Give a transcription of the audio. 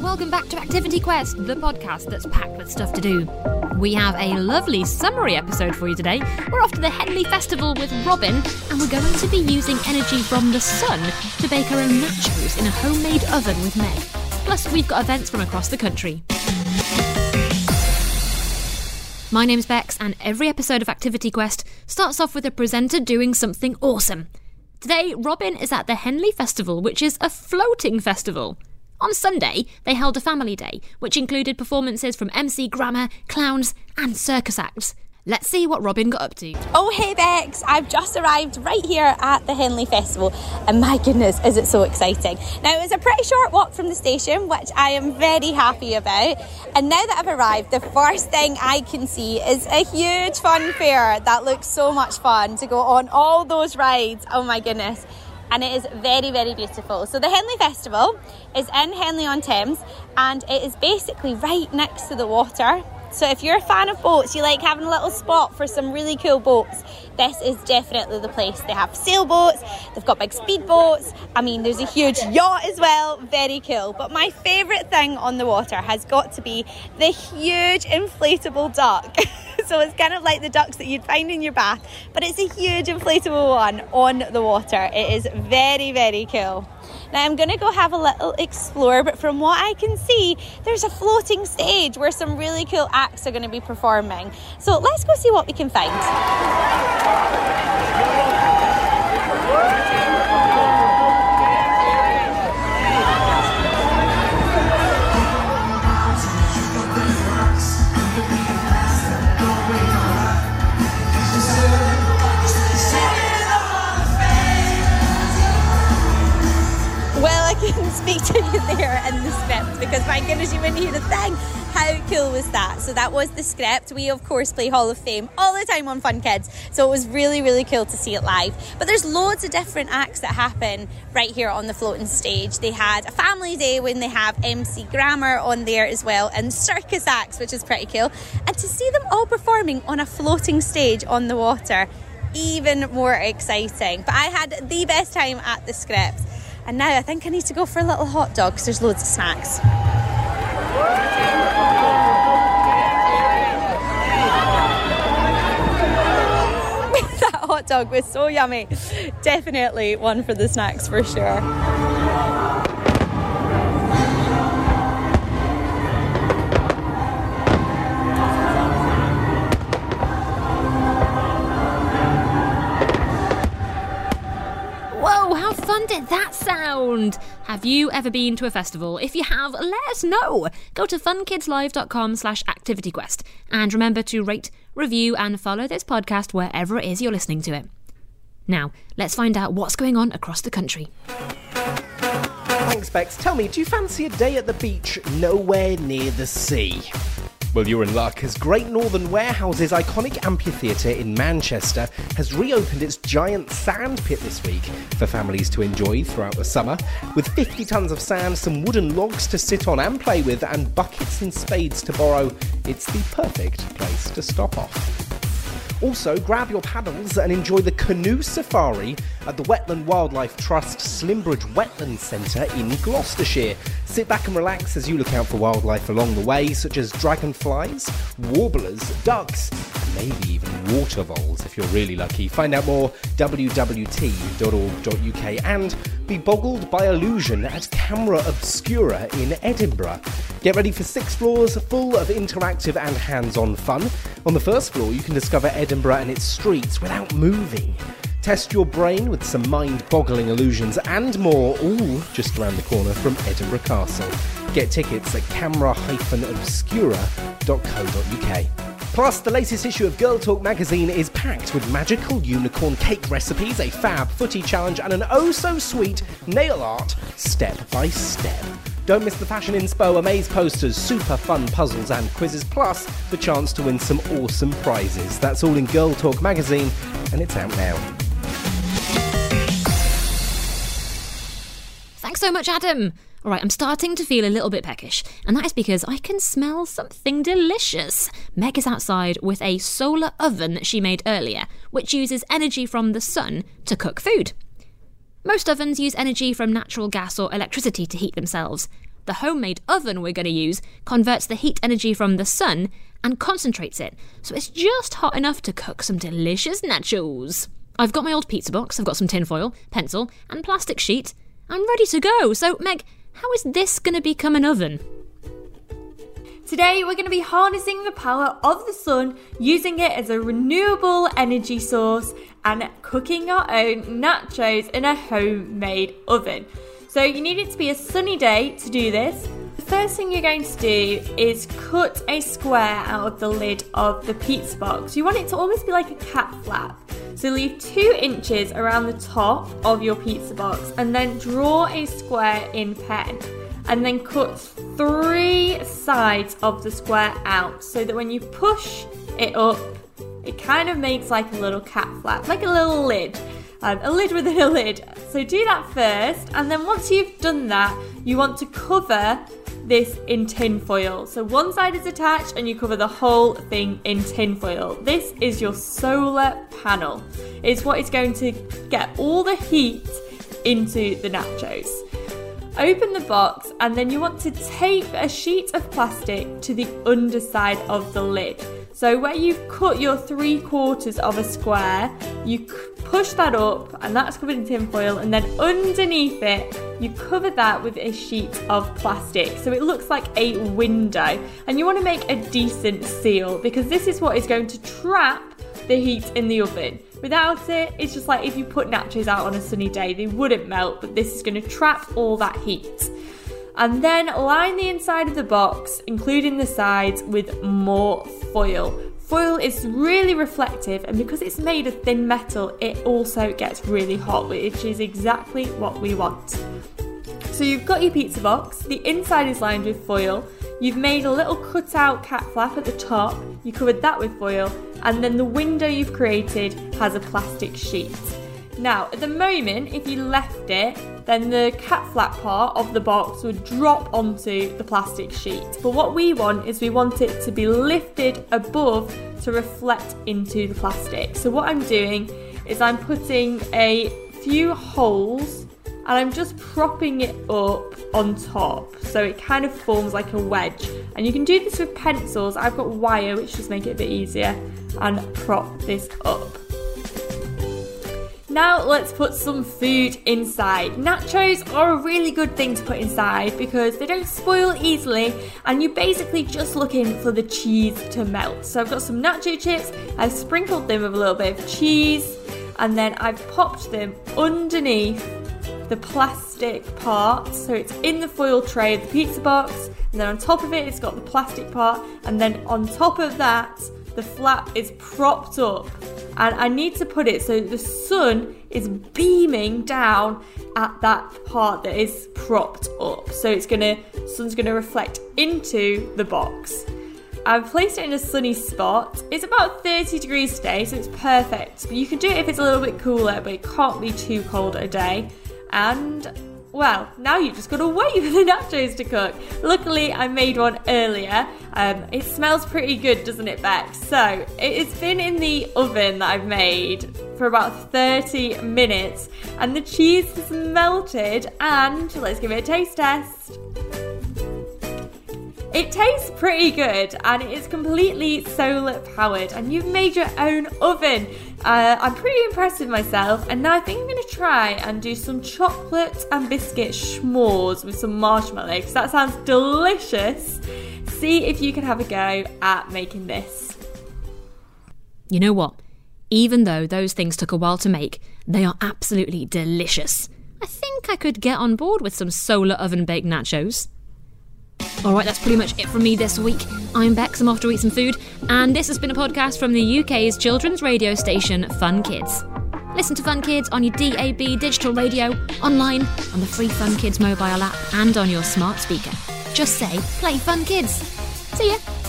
and welcome back to Activity Quest, the podcast that's packed with stuff to do. We have a lovely summary episode for you today. We're off to the Henley Festival with Robin, and we're going to be using energy from the sun to bake our own nachos in a homemade oven with Meg. Plus, we've got events from across the country. My name's Bex, and every episode of Activity Quest starts off with a presenter doing something awesome. Today, Robin is at the Henley Festival, which is a floating festival. On Sunday, they held a family day, which included performances from MC Grammar, clowns, and circus acts. Let's see what Robin got up to. Oh, hey Bex, I've just arrived right here at the Henley Festival, and my goodness, is it so exciting! Now, it was a pretty short walk from the station, which I am very happy about. And now that I've arrived, the first thing I can see is a huge fun fair that looks so much fun to go on all those rides. Oh my goodness and it is very, very beautiful. So, the Henley Festival is in Henley on Thames and it is basically right next to the water. So if you're a fan of boats, you like having a little spot for some really cool boats, this is definitely the place. They have sailboats, they've got big speedboats. I mean, there's a huge yacht as well, very cool. But my favourite thing on the water has got to be the huge inflatable duck. so it's kind of like the ducks that you'd find in your bath, but it's a huge inflatable one on the water. It is very, very cool. Now I'm going to go have a little explore, but from what I can see, there's a floating stage where some really cool acts are going to be performing. So let's go see what we can find. In the Script because my goodness, you wouldn't hear a thing. How cool was that? So that was the Script. We of course play Hall of Fame all the time on Fun Kids, so it was really, really cool to see it live. But there's loads of different acts that happen right here on the floating stage. They had a family day when they have MC Grammar on there as well, and circus acts, which is pretty cool. And to see them all performing on a floating stage on the water even more exciting. But I had the best time at the Script. And now I think I need to go for a little hot dog because there's loads of snacks. that hot dog was so yummy. Definitely one for the snacks for sure. Fun did that sound? Have you ever been to a festival? If you have, let us know. Go to funkidslive.com slash activityquest and remember to rate, review and follow this podcast wherever it is you're listening to it. Now, let's find out what's going on across the country. Thanks, Bex. Tell me, do you fancy a day at the beach nowhere near the sea? Well, you're in luck, as Great Northern Warehouse's iconic amphitheatre in Manchester has reopened its giant sand pit this week for families to enjoy throughout the summer. With 50 tonnes of sand, some wooden logs to sit on and play with, and buckets and spades to borrow, it's the perfect place to stop off. Also, grab your paddles and enjoy the canoe safari at the Wetland Wildlife Trust Slimbridge Wetland Centre in Gloucestershire. Sit back and relax as you look out for wildlife along the way, such as dragonflies, warblers, ducks, maybe even water voles if you're really lucky. Find out more wwt.org.uk and be boggled by illusion at Camera Obscura in Edinburgh. Get ready for six floors full of interactive and hands on fun. On the first floor, you can discover Edinburgh and its streets without moving. Test your brain with some mind boggling illusions and more, all just around the corner from Edinburgh Castle. Get tickets at camera obscura.co.uk. Plus, the latest issue of Girl Talk magazine is packed with magical unicorn cake recipes, a fab footy challenge, and an oh so sweet nail art step by step. Don't miss the fashion inspo, amaze posters, super fun puzzles and quizzes, plus the chance to win some awesome prizes. That's all in Girl Talk magazine, and it's out now. So much, Adam. All right, I'm starting to feel a little bit peckish, and that is because I can smell something delicious. Meg is outside with a solar oven that she made earlier, which uses energy from the sun to cook food. Most ovens use energy from natural gas or electricity to heat themselves, The homemade oven we're going to use converts the heat energy from the sun and concentrates it, so it's just hot enough to cook some delicious nachos. I've got my old pizza box, I've got some tinfoil, pencil, and plastic sheet. I'm ready to go. So, Meg, how is this going to become an oven? Today, we're going to be harnessing the power of the sun, using it as a renewable energy source, and cooking our own nachos in a homemade oven. So, you need it to be a sunny day to do this. The first thing you're going to do is cut a square out of the lid of the pizza box. You want it to almost be like a cat flap. So leave two inches around the top of your pizza box and then draw a square in pen and then cut three sides of the square out so that when you push it up, it kind of makes like a little cat flap, like a little lid. Um, a lid within a lid. So do that first, and then once you've done that, you want to cover this in tin foil. So one side is attached and you cover the whole thing in tin foil. This is your solar panel. It's what is going to get all the heat into the nachos. Open the box and then you want to tape a sheet of plastic to the underside of the lid. So where you've cut your three quarters of a square, you push that up and that's covered in tin foil and then underneath it you cover that with a sheet of plastic. So it looks like a window and you want to make a decent seal because this is what is going to trap the heat in the oven. Without it it's just like if you put nachos out on a sunny day they wouldn't melt but this is going to trap all that heat and then line the inside of the box including the sides with more foil. Foil is really reflective, and because it's made of thin metal, it also gets really hot, which is exactly what we want. So you've got your pizza box, the inside is lined with foil, you've made a little cutout cat flap at the top, you covered that with foil, and then the window you've created has a plastic sheet. Now, at the moment, if you left it, then the cat flap part of the box would drop onto the plastic sheet. But what we want is we want it to be lifted above to reflect into the plastic. So what I'm doing is I'm putting a few holes and I'm just propping it up on top so it kind of forms like a wedge. And you can do this with pencils. I've got wire which just make it a bit easier and prop this up. Now let's put some food inside. Nachos are a really good thing to put inside because they don't spoil easily and you're basically just looking for the cheese to melt. So I've got some nacho chips, I've sprinkled them with a little bit of cheese and then I've popped them underneath the plastic part. So it's in the foil tray of the pizza box and then on top of it it's got the plastic part and then on top of that the flap is propped up and I need to put it so the sun is beaming down at that part that is propped up so it's gonna sun's gonna reflect into the box I've placed it in a sunny spot. It's about 30 degrees today, so it's perfect. You can do it if it's a little bit cooler, but it can't be too cold a day. And well, now you've just got to wait for the nachos to cook. Luckily, I made one earlier. Um, it smells pretty good, doesn't it, Beck? So, it's been in the oven that I've made for about 30 minutes, and the cheese has melted. And let's give it a taste test. It tastes pretty good and it is completely solar powered, and you've made your own oven. Uh, I'm pretty impressed with myself, and now I think I'm going to try and do some chocolate and biscuit s'mores with some marshmallows. That sounds delicious. See if you can have a go at making this. You know what? Even though those things took a while to make, they are absolutely delicious. I think I could get on board with some solar oven baked nachos. Alright, that's pretty much it from me this week. I'm Bex, I'm off to eat some food, and this has been a podcast from the UK's children's radio station Fun Kids. Listen to Fun Kids on your DAB digital radio, online, on the free Fun Kids mobile app, and on your smart speaker. Just say, play Fun Kids. See ya!